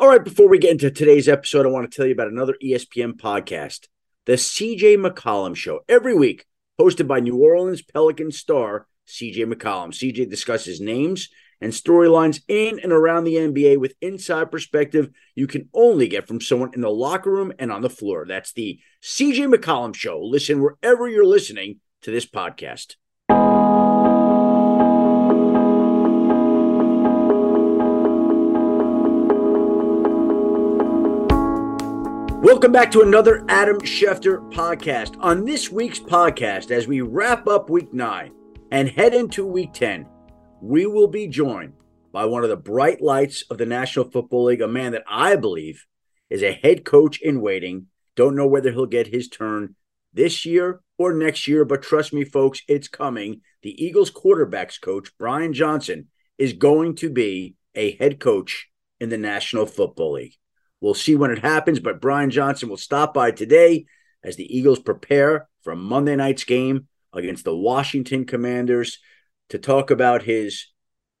All right, before we get into today's episode, I want to tell you about another ESPN podcast, The CJ McCollum Show. Every week, hosted by New Orleans Pelican star CJ McCollum. CJ discusses names and storylines in and around the NBA with inside perspective you can only get from someone in the locker room and on the floor. That's the CJ McCollum Show. Listen wherever you're listening to this podcast. Welcome back to another Adam Schefter podcast. On this week's podcast, as we wrap up week nine and head into week 10, we will be joined by one of the bright lights of the National Football League, a man that I believe is a head coach in waiting. Don't know whether he'll get his turn this year or next year, but trust me, folks, it's coming. The Eagles quarterbacks coach, Brian Johnson, is going to be a head coach in the National Football League. We'll see when it happens, but Brian Johnson will stop by today as the Eagles prepare for Monday night's game against the Washington Commanders to talk about his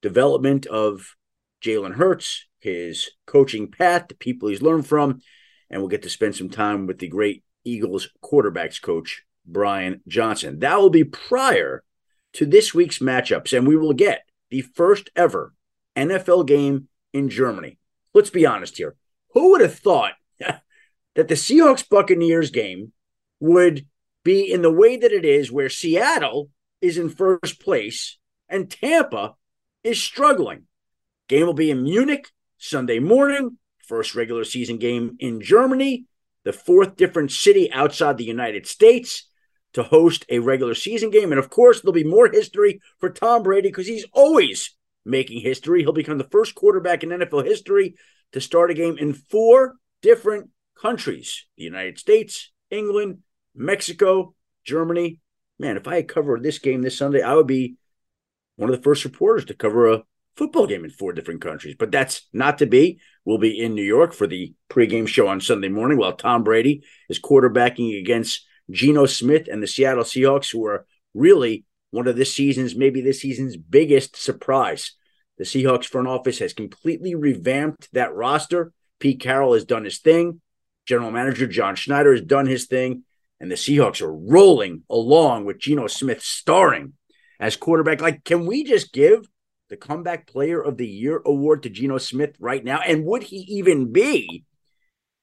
development of Jalen Hurts, his coaching path, the people he's learned from, and we'll get to spend some time with the great Eagles quarterbacks coach, Brian Johnson. That will be prior to this week's matchups, and we will get the first ever NFL game in Germany. Let's be honest here. Who would have thought that the Seahawks Buccaneers game would be in the way that it is, where Seattle is in first place and Tampa is struggling? Game will be in Munich Sunday morning, first regular season game in Germany, the fourth different city outside the United States to host a regular season game. And of course, there'll be more history for Tom Brady because he's always making history. He'll become the first quarterback in NFL history to start a game in four different countries the United States, England, Mexico, Germany. Man, if I had covered this game this Sunday, I would be one of the first reporters to cover a football game in four different countries. But that's not to be. We'll be in New York for the pregame show on Sunday morning while Tom Brady is quarterbacking against Geno Smith and the Seattle Seahawks, who are really one of this season's, maybe this season's biggest surprise. The Seahawks front office has completely revamped that roster. Pete Carroll has done his thing. General manager John Schneider has done his thing. And the Seahawks are rolling along with Geno Smith starring as quarterback. Like, can we just give the comeback player of the year award to Geno Smith right now? And would he even be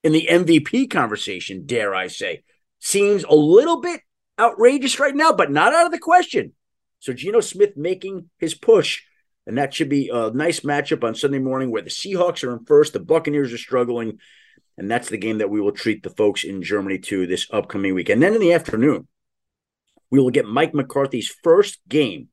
in the MVP conversation, dare I say? Seems a little bit outrageous right now, but not out of the question. So Geno Smith making his push and that should be a nice matchup on Sunday morning where the Seahawks are in first, the Buccaneers are struggling, and that's the game that we will treat the folks in Germany to this upcoming week. And then in the afternoon, we will get Mike McCarthy's first game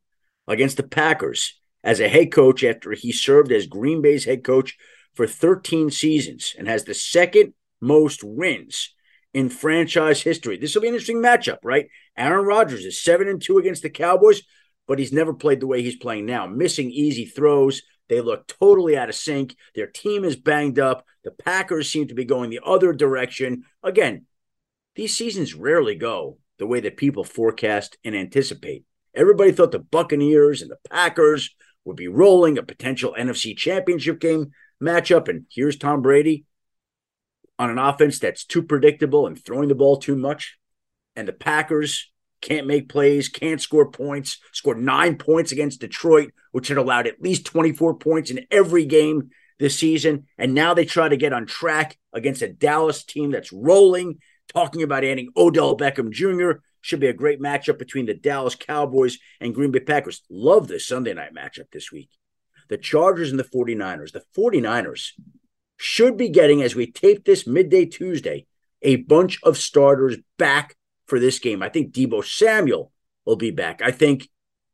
against the Packers as a head coach after he served as Green Bay's head coach for 13 seasons and has the second most wins in franchise history. This will be an interesting matchup, right? Aaron Rodgers is 7 and 2 against the Cowboys but he's never played the way he's playing now. Missing easy throws. They look totally out of sync. Their team is banged up. The Packers seem to be going the other direction. Again, these seasons rarely go the way that people forecast and anticipate. Everybody thought the Buccaneers and the Packers would be rolling a potential NFC championship game matchup. And here's Tom Brady on an offense that's too predictable and throwing the ball too much. And the Packers can't make plays, can't score points, scored nine points against Detroit, which had allowed at least 24 points in every game this season. And now they try to get on track against a Dallas team that's rolling, talking about adding Odell Beckham Jr. Should be a great matchup between the Dallas Cowboys and Green Bay Packers. Love this Sunday night matchup this week. The Chargers and the 49ers. The 49ers should be getting, as we tape this midday Tuesday, a bunch of starters back for this game. I think Deebo Samuel will be back. I think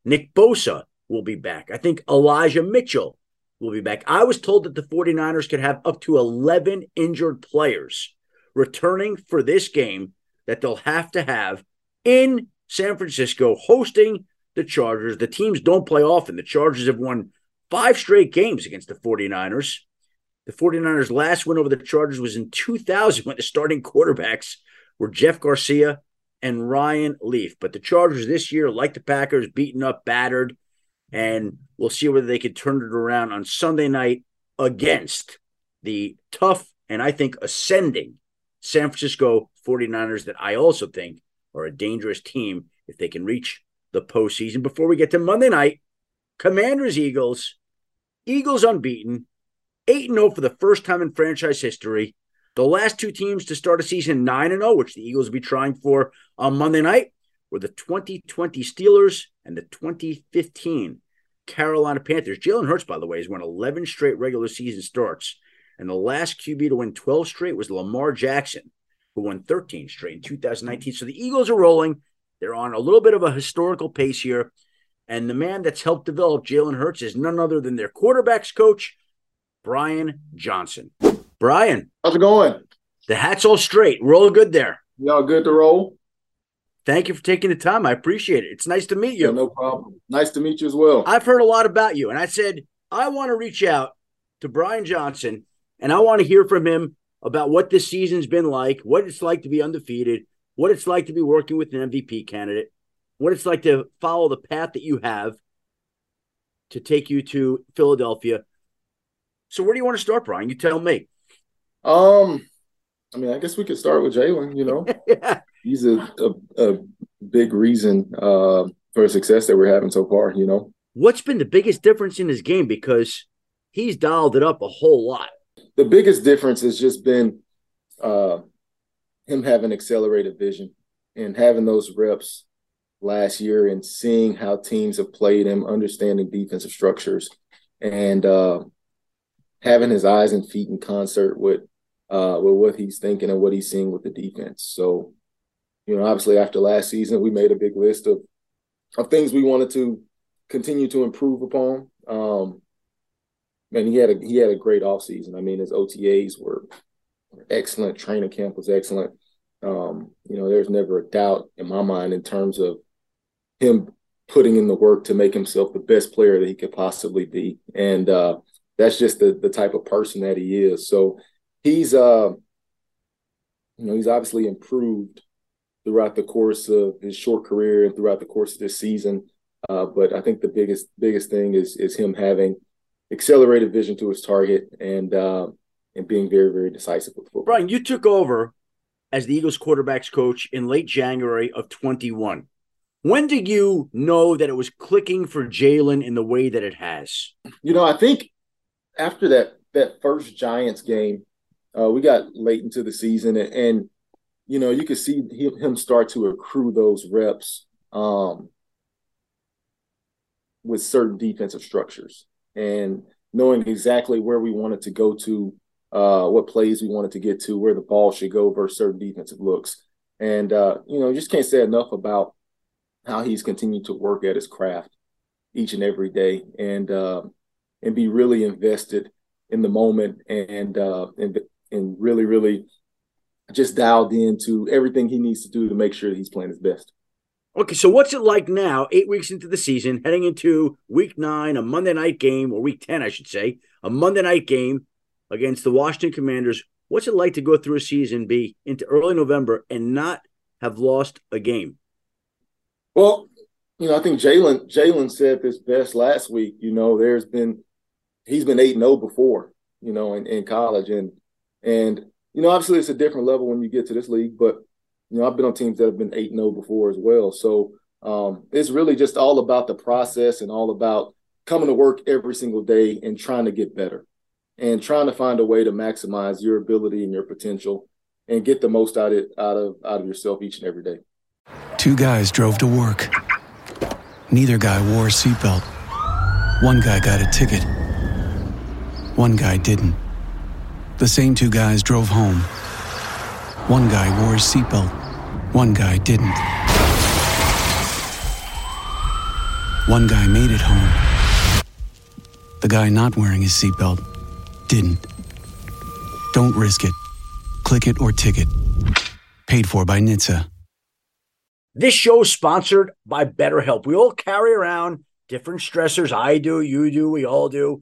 Nick Bosa will be back. I think Elijah Mitchell will be back. I was told that the 49ers could have up to 11 injured players returning for this game that they'll have to have in San Francisco hosting the Chargers. The teams don't play often. The Chargers have won five straight games against the 49ers. The 49ers' last win over the Chargers was in 2000 when the starting quarterbacks were Jeff Garcia and Ryan Leaf. But the Chargers this year, like the Packers, beaten up, battered, and we'll see whether they can turn it around on Sunday night against the tough and I think ascending San Francisco 49ers that I also think are a dangerous team if they can reach the postseason. Before we get to Monday night, Commanders Eagles, Eagles unbeaten, 8 0 for the first time in franchise history. The last two teams to start a season 9 0, which the Eagles will be trying for on Monday night, were the 2020 Steelers and the 2015 Carolina Panthers. Jalen Hurts, by the way, has won 11 straight regular season starts. And the last QB to win 12 straight was Lamar Jackson, who won 13 straight in 2019. So the Eagles are rolling. They're on a little bit of a historical pace here. And the man that's helped develop Jalen Hurts is none other than their quarterbacks coach, Brian Johnson. Brian. How's it going? The hat's all straight. We're good there. Y'all good to roll? Thank you for taking the time. I appreciate it. It's nice to meet you. Yeah, no problem. Nice to meet you as well. I've heard a lot about you, and I said, I want to reach out to Brian Johnson, and I want to hear from him about what this season's been like, what it's like to be undefeated, what it's like to be working with an MVP candidate, what it's like to follow the path that you have to take you to Philadelphia. So, where do you want to start, Brian? You tell me. Um, I mean, I guess we could start with Jalen. You know, yeah he's a, a, a big reason uh, for success that we're having so far. You know, what's been the biggest difference in his game because he's dialed it up a whole lot. The biggest difference has just been uh, him having accelerated vision and having those reps last year and seeing how teams have played him, understanding defensive structures, and uh, having his eyes and feet in concert with uh, with what he's thinking and what he's seeing with the defense. So you know, obviously after last season, we made a big list of of things we wanted to continue to improve upon. Um, and he had a he had a great offseason. I mean, his OTAs were excellent. Training camp was excellent. Um, you know, there's never a doubt in my mind in terms of him putting in the work to make himself the best player that he could possibly be. And uh, that's just the the type of person that he is. So he's uh, you know, he's obviously improved throughout the course of his short career and throughout the course of this season. Uh, but I think the biggest biggest thing is is him having accelerated vision to his target and uh, and being very very decisive with football. Brian, you took over as the Eagles quarterbacks coach in late January of 21. When did you know that it was clicking for Jalen in the way that it has? You know, I think after that that first Giants game, uh, we got late into the season and, and you know, you could see him start to accrue those reps um, with certain defensive structures and knowing exactly where we wanted to go to, uh, what plays we wanted to get to, where the ball should go versus certain defensive looks. And, uh, you know, just can't say enough about how he's continued to work at his craft each and every day and, uh, and be really invested in the moment and, uh, and, and really, really just dialed into everything he needs to do to make sure he's playing his best. Okay, so what's it like now, eight weeks into the season, heading into week nine, a Monday night game, or week 10, I should say, a Monday night game against the Washington Commanders? What's it like to go through a season, be into early November, and not have lost a game? Well, you know, I think Jalen Jalen said this best last week. You know, there's been he's been eight 0 before, you know, in, in college, and and you know, obviously it's a different level when you get to this league, but you know, I've been on teams that have been eight 0 before as well. So um, it's really just all about the process and all about coming to work every single day and trying to get better and trying to find a way to maximize your ability and your potential and get the most out of out of out of yourself each and every day. Two guys drove to work. Neither guy wore a seatbelt. One guy got a ticket. One guy didn't. The same two guys drove home. One guy wore his seatbelt, one guy didn't. One guy made it home. The guy not wearing his seatbelt didn't. Don't risk it. Click it or ticket. Paid for by NHTSA. This show is sponsored by BetterHelp. We all carry around different stressors. I do, you do, we all do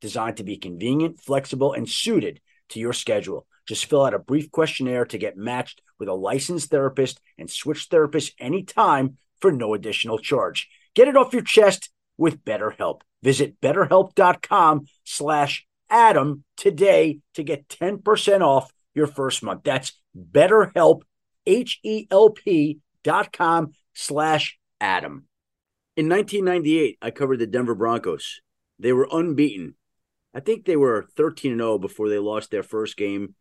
designed to be convenient, flexible, and suited to your schedule. Just fill out a brief questionnaire to get matched with a licensed therapist and switch therapists anytime for no additional charge. Get it off your chest with BetterHelp. Visit betterhelp.com slash Adam today to get 10% off your first month. That's betterhelp, H-E-L-P dot com slash Adam. In 1998, I covered the Denver Broncos. They were unbeaten. I think they were 13 and 0 before they lost their first game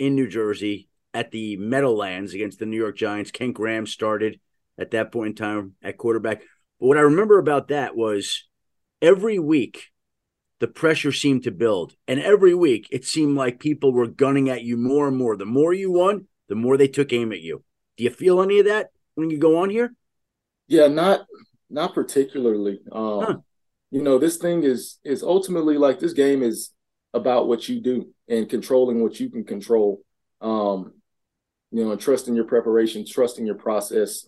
in New Jersey at the Meadowlands against the New York Giants. Kent Graham started at that point in time at quarterback. But what I remember about that was every week the pressure seemed to build. And every week it seemed like people were gunning at you more and more. The more you won, the more they took aim at you. Do you feel any of that when you go on here? Yeah, not not particularly. Um, huh. You know, this thing is is ultimately like this game is about what you do and controlling what you can control. Um, you know, and trusting your preparation, trusting your process.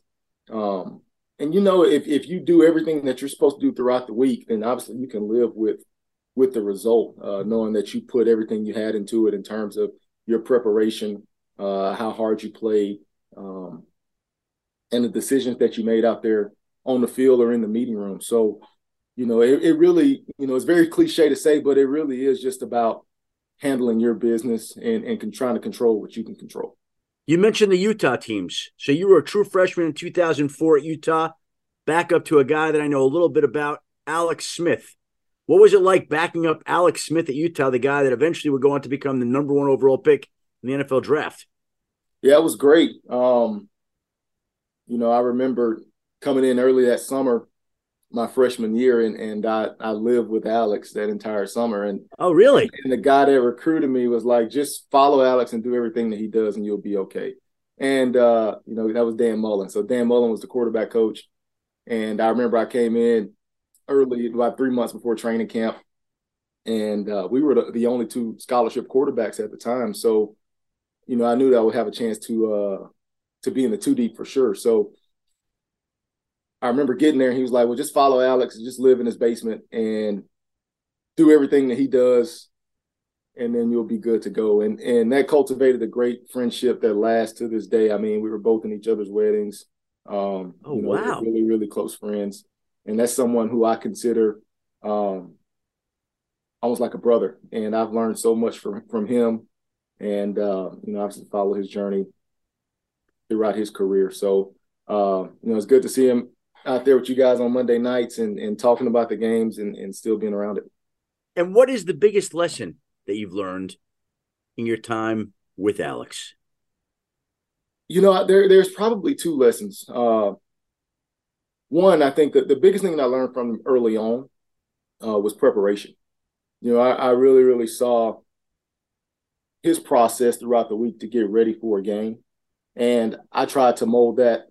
Um, and you know, if if you do everything that you're supposed to do throughout the week, then obviously you can live with with the result, uh, knowing that you put everything you had into it in terms of your preparation, uh, how hard you played, um, and the decisions that you made out there on the field or in the meeting room. So, you know, it, it really, you know, it's very cliche to say, but it really is just about handling your business and, and trying to control what you can control. You mentioned the Utah teams. So you were a true freshman in 2004 at Utah, back up to a guy that I know a little bit about, Alex Smith. What was it like backing up Alex Smith at Utah, the guy that eventually would go on to become the number one overall pick in the NFL draft? Yeah, it was great. Um, you know, I remember coming in early that summer, my freshman year, and and I I lived with Alex that entire summer. And oh, really? And the guy that recruited me was like, just follow Alex and do everything that he does, and you'll be okay. And uh, you know that was Dan Mullen. So Dan Mullen was the quarterback coach, and I remember I came in early, about three months before training camp, and uh, we were the, the, only two scholarship quarterbacks at the time. So, you know, I knew that I would have a chance to uh, to be in the two deep for sure. So I remember getting there and he was like, well, just follow Alex and just live in his basement and do everything that he does. And then you'll be good to go. And and that cultivated a great friendship that lasts to this day. I mean, we were both in each other's weddings. Um, oh, you know, wow. Really, really close friends. And that's someone who I consider um, almost like a brother. And I've learned so much from from him. And uh, you know, obviously follow his journey throughout his career. So uh, you know, it's good to see him out there with you guys on Monday nights and, and talking about the games and, and still being around it. And what is the biggest lesson that you've learned in your time with Alex? You know, there there's probably two lessons. Uh, one, I think that the biggest thing that I learned from him early on uh, was preparation. You know, I, I really, really saw his process throughout the week to get ready for a game. And I tried to mold that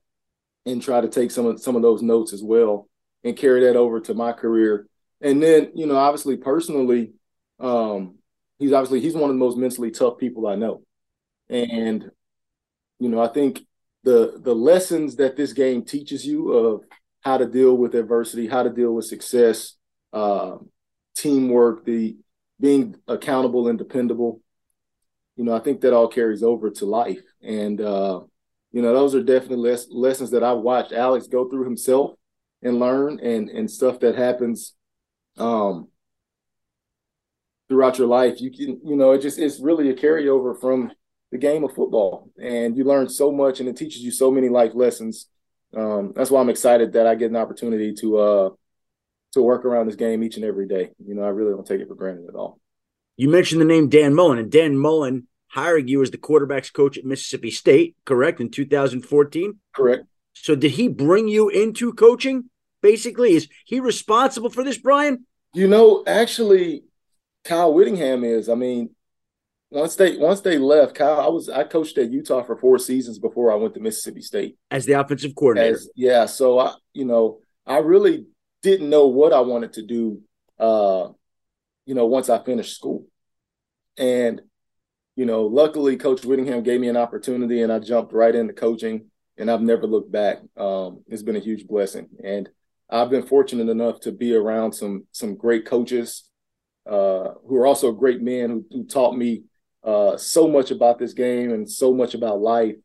and try to take some of some of those notes as well and carry that over to my career. And then, you know, obviously personally, um, he's obviously he's one of the most mentally tough people I know. And, you know, I think the the lessons that this game teaches you of how to deal with adversity, how to deal with success, uh, teamwork, the being accountable and dependable. You know, I think that all carries over to life. And uh, you know, those are definitely les- lessons that I watched Alex go through himself and learn, and and stuff that happens um, throughout your life. You can, you know, it just it's really a carryover from the game of football, and you learn so much, and it teaches you so many life lessons. Um, that's why I'm excited that I get an opportunity to uh, to work around this game each and every day. You know, I really don't take it for granted at all. You mentioned the name Dan Mullen, and Dan Mullen hiring you as the quarterbacks coach at Mississippi State, correct, in 2014? Correct. So did he bring you into coaching? Basically, is he responsible for this, Brian? You know, actually, Kyle Whittingham is. I mean, once they once they left, Kyle, I was I coached at Utah for four seasons before I went to Mississippi State as the offensive coordinator. As, yeah, so I, you know, I really didn't know what I wanted to do. Uh, you know, once I finished school, And, you know, luckily Coach Whittingham gave me an opportunity and I jumped right into coaching and I've never looked back. Um, it's been a huge blessing. And I've been fortunate enough to be around some some great coaches uh, who are also great men who, who taught me uh, so much about this game and so much about life.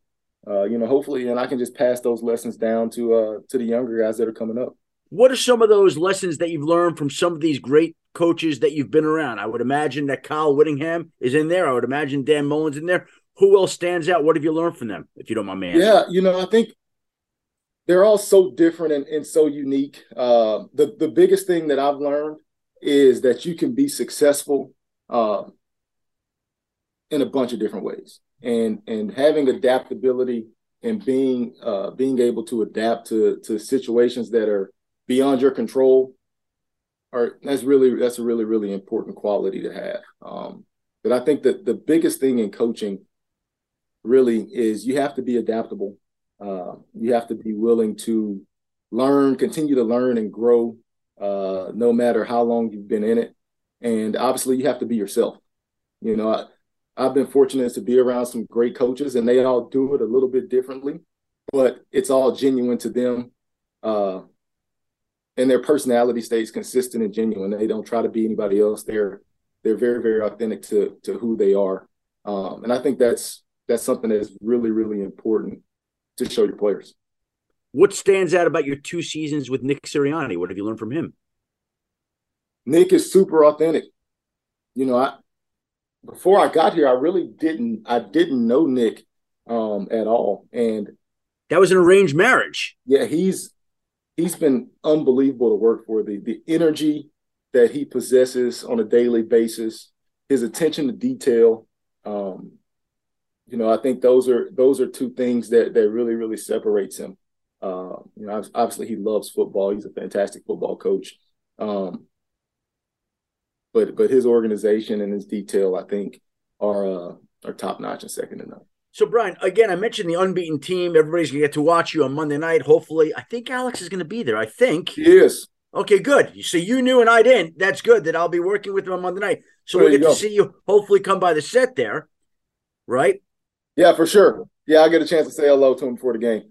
Uh, you know, hopefully, and I can just pass those lessons down to uh, to the younger guys that are coming up. What are some of those lessons that you've learned from some of these great coaches that you've been around? I would imagine that Kyle Whittingham is in there. I would imagine Dan Mullen's in there. Who else stands out? What have you learned from them, if you don't mind me asking? Yeah, you know, I think they're all so different and, and so unique. Uh, the the biggest thing that I've learned is that you can be successful uh, in a bunch of different ways, and and having adaptability and being uh, being able to adapt to to situations that are beyond your control are that's really that's a really really important quality to have. Um, but I think that the biggest thing in coaching really is you have to be adaptable. Uh, you have to be willing to learn, continue to learn and grow, uh, no matter how long you've been in it. And obviously, you have to be yourself. You know, I, I've been fortunate to be around some great coaches, and they all do it a little bit differently, but it's all genuine to them. Uh, and their personality stays consistent and genuine. They don't try to be anybody else. They're they're very very authentic to to who they are, um, and I think that's that's something that is really really important to show your players. What stands out about your two seasons with Nick Sirianni? What have you learned from him? Nick is super authentic. You know, I before I got here, I really didn't I didn't know Nick um, at all, and that was an arranged marriage. Yeah, he's he's been unbelievable to work for. The the energy that he possesses on a daily basis, his attention to detail. Um, you know, I think those are those are two things that that really really separates him. Uh, you know, obviously he loves football. He's a fantastic football coach. Um, but but his organization and his detail, I think, are uh, are top notch and second to none. So, Brian, again, I mentioned the unbeaten team. Everybody's gonna get to watch you on Monday night. Hopefully, I think Alex is gonna be there. I think he is. Okay, good. So you knew and I didn't. That's good. That I'll be working with him on Monday night. So we'll get to see you. Hopefully, come by the set there, right? Yeah, for sure. Yeah, I'll get a chance to say hello to him before the game.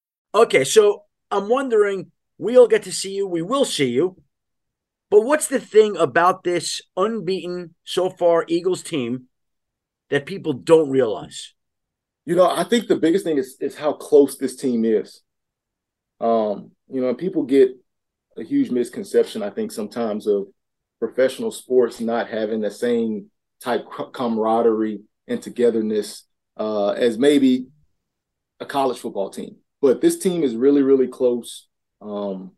Okay, so I'm wondering, we'll get to see you. We will see you. But what's the thing about this unbeaten so far Eagles team that people don't realize? You know, I think the biggest thing is is how close this team is. Um, you know, people get a huge misconception, I think, sometimes of professional sports not having the same type camaraderie and togetherness uh, as maybe a college football team. But this team is really, really close. Um,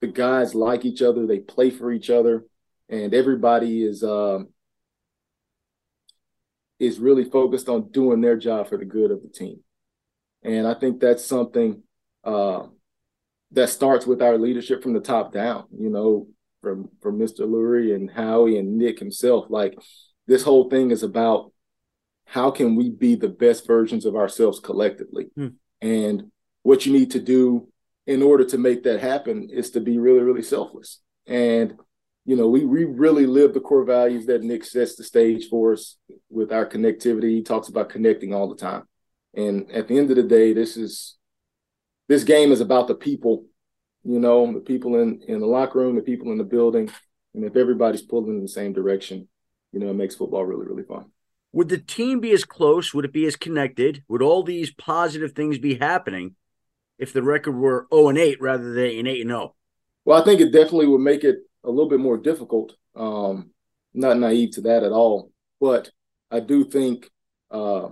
the guys like each other, they play for each other, and everybody is um, is really focused on doing their job for the good of the team. And I think that's something uh, that starts with our leadership from the top down. You know, from from Mr. Lurie and Howie and Nick himself. Like this whole thing is about how can we be the best versions of ourselves collectively. Hmm. And what you need to do in order to make that happen is to be really, really selfless. And, you know, we, we really live the core values that Nick sets the stage for us with our connectivity. He talks about connecting all the time. And at the end of the day, this is this game is about the people, you know, the people in, in the locker room, the people in the building. And if everybody's pulling in the same direction, you know, it makes football really, really fun. Would the team be as close? Would it be as connected? Would all these positive things be happening if the record were 0 and 8 rather than an 8 and 0? Well, I think it definitely would make it a little bit more difficult. Um, not naive to that at all, but I do think, uh,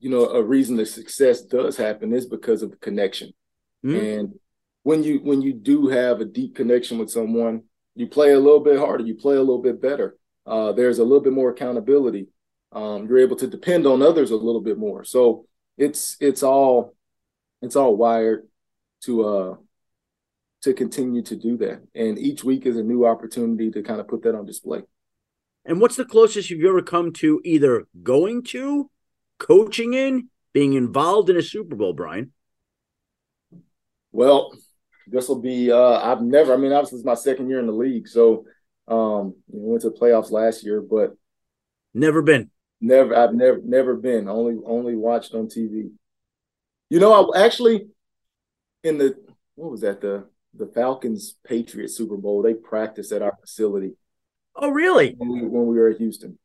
you know, a reason that success does happen is because of the connection. Mm-hmm. And when you when you do have a deep connection with someone, you play a little bit harder, you play a little bit better. Uh, there's a little bit more accountability. Um, you're able to depend on others a little bit more. So it's it's all it's all wired to uh to continue to do that. And each week is a new opportunity to kind of put that on display. And what's the closest you've ever come to either going to, coaching in, being involved in a Super Bowl, Brian? Well, this will be uh I've never I mean obviously it's my second year in the league. So um we went to the playoffs last year, but never been. Never I've never never been. Only only watched on TV. You know, I actually in the what was that the the Falcons Patriots Super Bowl, they practiced at our facility. Oh, really? When we, when we were at Houston.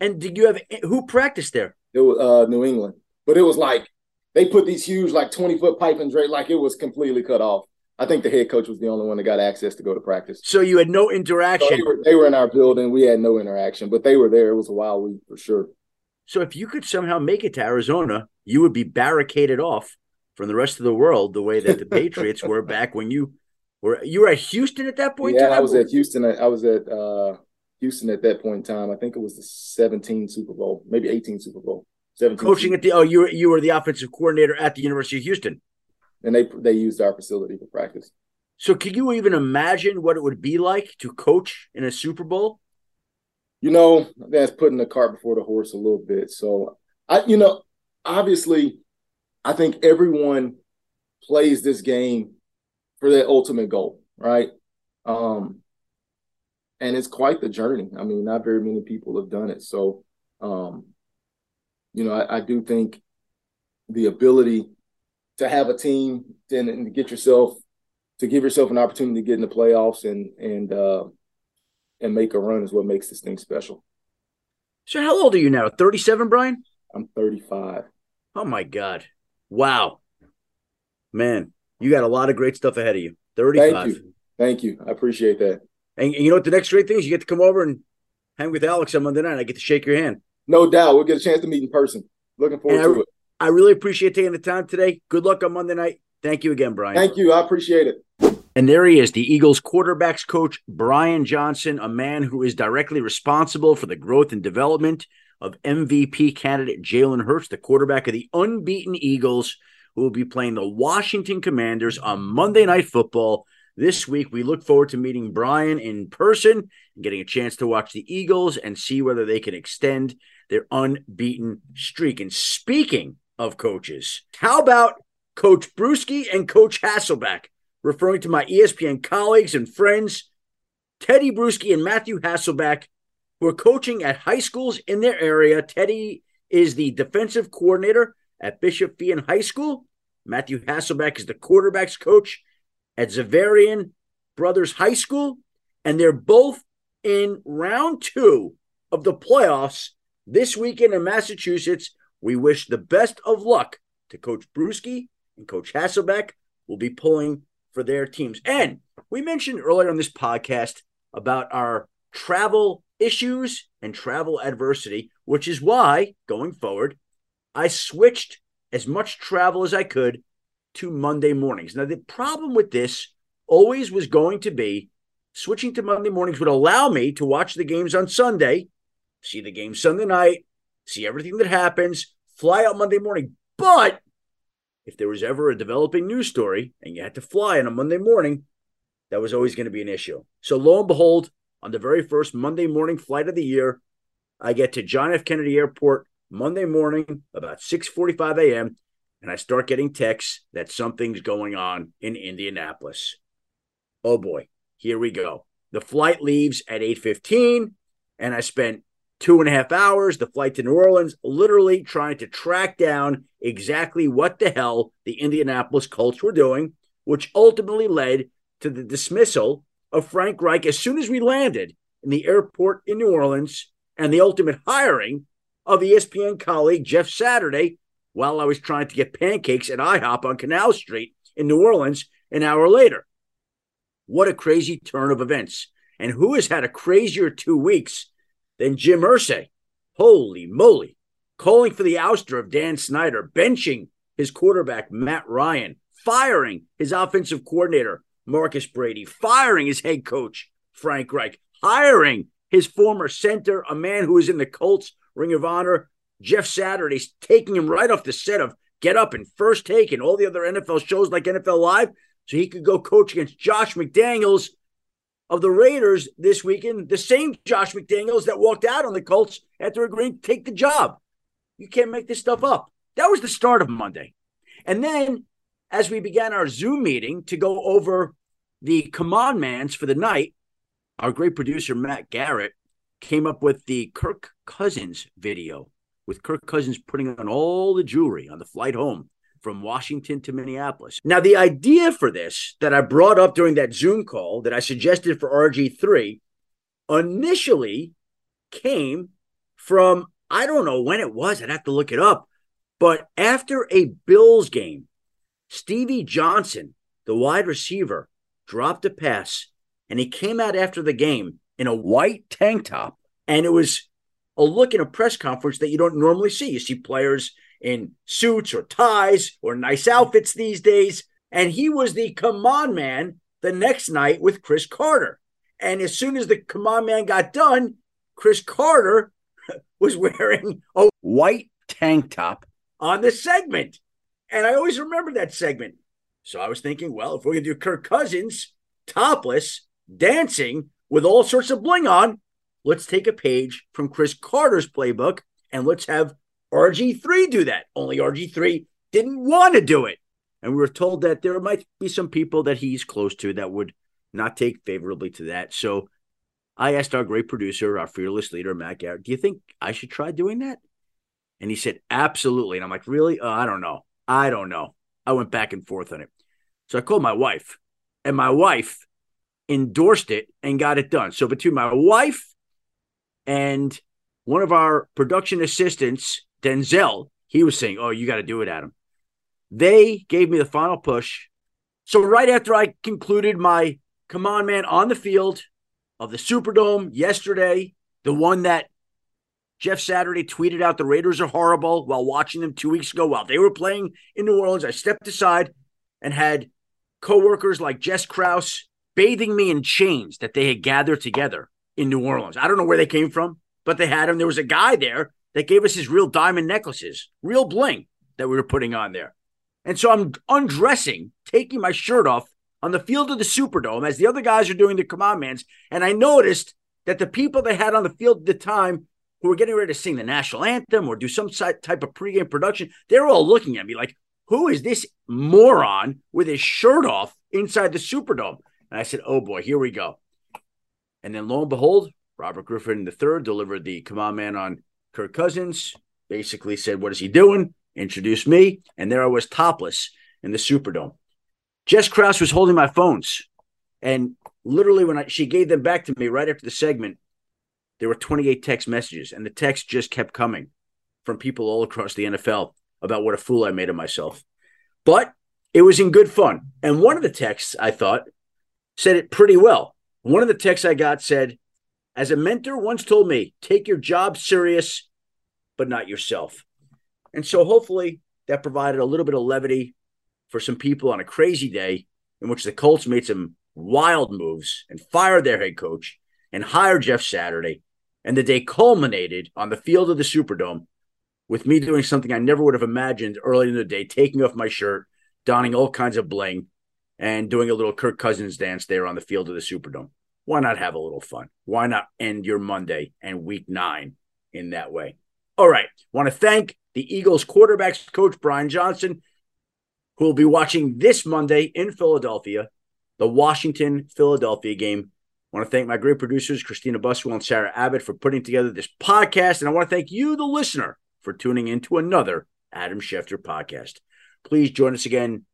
And did you have who practiced there? It was uh, New England, but it was like they put these huge, like twenty foot pipe and drape, like it was completely cut off. I think the head coach was the only one that got access to go to practice. So you had no interaction. So they, were, they were in our building. We had no interaction, but they were there. It was a wild week for sure. So if you could somehow make it to Arizona, you would be barricaded off from the rest of the world the way that the Patriots were back when you were you were at Houston at that point. Yeah, I was at Houston. I was at uh, Houston at that point in time. I think it was the 17 Super Bowl, maybe 18 Super Bowl. 17 Coaching at the oh, you were you were the offensive coordinator at the University of Houston, and they they used our facility for practice. So, can you even imagine what it would be like to coach in a Super Bowl? You know, that's putting the cart before the horse a little bit. So, I, you know, obviously, I think everyone plays this game for that ultimate goal, right? Um, and it's quite the journey. I mean, not very many people have done it. So, um, you know, I, I do think the ability to have a team and, and to get yourself to give yourself an opportunity to get in the playoffs and and uh, and make a run is what makes this thing special. So, how old are you now? Thirty-seven, Brian. I'm thirty-five. Oh my god! Wow, man, you got a lot of great stuff ahead of you. Thirty-five. Thank you. Thank you. I appreciate that. And, and you know what? The next great thing is you get to come over and hang with Alex on Monday night. I get to shake your hand. No doubt. We'll get a chance to meet in person. Looking forward to it. I really appreciate taking the time today. Good luck on Monday night. Thank you again, Brian. Thank you. I appreciate it. And there he is, the Eagles quarterbacks coach, Brian Johnson, a man who is directly responsible for the growth and development of MVP candidate Jalen Hurts, the quarterback of the unbeaten Eagles, who will be playing the Washington Commanders on Monday Night Football. This week, we look forward to meeting Brian in person and getting a chance to watch the Eagles and see whether they can extend their unbeaten streak. And speaking of coaches, how about Coach Bruschi and Coach Hasselbeck? referring to my ESPN colleagues and friends, Teddy Bruschi and Matthew Hasselbeck, who are coaching at high schools in their area. Teddy is the defensive coordinator at Bishop Feehan High School. Matthew Hasselbeck is the quarterbacks coach at Xaverian Brothers High School. And they're both in round two of the playoffs this weekend in Massachusetts. We wish the best of luck to Coach Bruschi and Coach Hasselbeck. We'll be pulling for their teams. And we mentioned earlier on this podcast about our travel issues and travel adversity, which is why going forward, I switched as much travel as I could to Monday mornings. Now, the problem with this always was going to be switching to Monday mornings would allow me to watch the games on Sunday, see the game Sunday night, see everything that happens, fly out Monday morning. But if there was ever a developing news story and you had to fly on a Monday morning, that was always going to be an issue. So lo and behold, on the very first Monday morning flight of the year, I get to John F. Kennedy Airport Monday morning about 6:45 a.m. and I start getting texts that something's going on in Indianapolis. Oh boy, here we go. The flight leaves at 8:15 and I spent two and a half hours, the flight to New Orleans, literally trying to track down exactly what the hell the Indianapolis Colts were doing, which ultimately led to the dismissal of Frank Reich as soon as we landed in the airport in New Orleans and the ultimate hiring of ESPN colleague Jeff Saturday while I was trying to get pancakes at IHOP on Canal Street in New Orleans an hour later. What a crazy turn of events. And who has had a crazier two weeks than Jim Irsay. Holy moly. Calling for the ouster of Dan Snyder, benching his quarterback, Matt Ryan, firing his offensive coordinator, Marcus Brady, firing his head coach, Frank Reich, hiring his former center, a man who is in the Colts Ring of Honor, Jeff Saturday's taking him right off the set of Get Up and First Take and all the other NFL shows like NFL Live so he could go coach against Josh McDaniels of the Raiders this weekend, the same Josh McDaniels that walked out on the Colts after agreeing to take the job. You can't make this stuff up. That was the start of Monday. And then as we began our Zoom meeting to go over the C'mon Mans for the night, our great producer, Matt Garrett, came up with the Kirk Cousins video with Kirk Cousins putting on all the jewelry on the flight home from Washington to Minneapolis. Now, the idea for this that I brought up during that Zoom call that I suggested for RG3 initially came from, I don't know when it was, I'd have to look it up, but after a Bills game, Stevie Johnson, the wide receiver, dropped a pass and he came out after the game in a white tank top. And it was a look in a press conference that you don't normally see. You see players in suits or ties or nice outfits these days. And he was the C'mon Man the next night with Cris Carter. And as soon as the C'mon Man got done, Cris Carter was wearing a white tank top on the segment. And I always remember that segment. So I was thinking, well, if we're going to do Kirk Cousins topless, dancing with all sorts of bling on, let's take a page from Cris Carter's playbook and let's have RG3 do that. Only RG3 didn't want to do it. And we were told that there might be some people that he's close to that would not take favorably to that. So I asked our great producer, our fearless leader, Matt Garrett, do you think I should try doing that? And he said, absolutely. And I'm like, really? Uh, I don't know. I don't know. I went back and forth on it. So I called my wife, and my wife endorsed it and got it done. So between my wife and one of our production assistants, Denzel, he was saying, Oh, you got to do it, Adam. They gave me the final push. So, right after I concluded my C'mon Man on the field of the Superdome yesterday, the one that Jeff Saturday tweeted out the Raiders are horrible while watching them two weeks ago while they were playing in New Orleans, I stepped aside and had coworkers like Jess Krause bathing me in chains that they had gathered together in New Orleans. I don't know where they came from, but they had them. There was a guy there that gave us his real diamond necklaces, real bling that we were putting on there. And so I'm undressing, taking my shirt off on the field of the Superdome as the other guys are doing the C'mon Mans. And I noticed that the people they had on the field at the time who were getting ready to sing the national anthem or do some type of pregame production, they were all looking at me like, who is this moron with his shirt off inside the Superdome? And I said, oh boy, here we go. And then lo and behold, Robert Griffin III delivered the C'mon Man on Kirk Cousins, basically said, What is he doing? Introduced me, and there I was topless in the Superdome. Jess Krause was holding my phones. And literally, when I, she gave them back to me right after the segment, there were 28 text messages, and the text just kept coming from people all across the NFL about what a fool I made of myself. But it was in good fun. And one of the texts I thought said it pretty well. One of the texts I got said, As a mentor once told me, take your job serious, but not yourself. And so hopefully that provided a little bit of levity for some people on a crazy day in which the Colts made some wild moves and fired their head coach and hired Jeff Saturday. And the day culminated on the field of the Superdome with me doing something I never would have imagined early in the day, taking off my shirt, donning all kinds of bling, and doing a little Kirk Cousins dance there on the field of the Superdome. Why not have a little fun? Why not end your Monday and week nine in that way? All right. Want to thank the Eagles quarterbacks coach, Brian Johnson, who will be watching this Monday in Philadelphia, the Washington Philadelphia game. I want to thank my great producers, Christina Buswell and Sarah Abbott, for putting together this podcast. And I want to thank you, the listener, for tuning in to another Adam Schefter podcast. Please join us again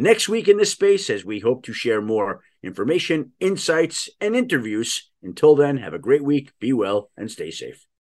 next week in this space as we hope to share more information, insights, and interviews. Until then, have a great week, be well, and stay safe.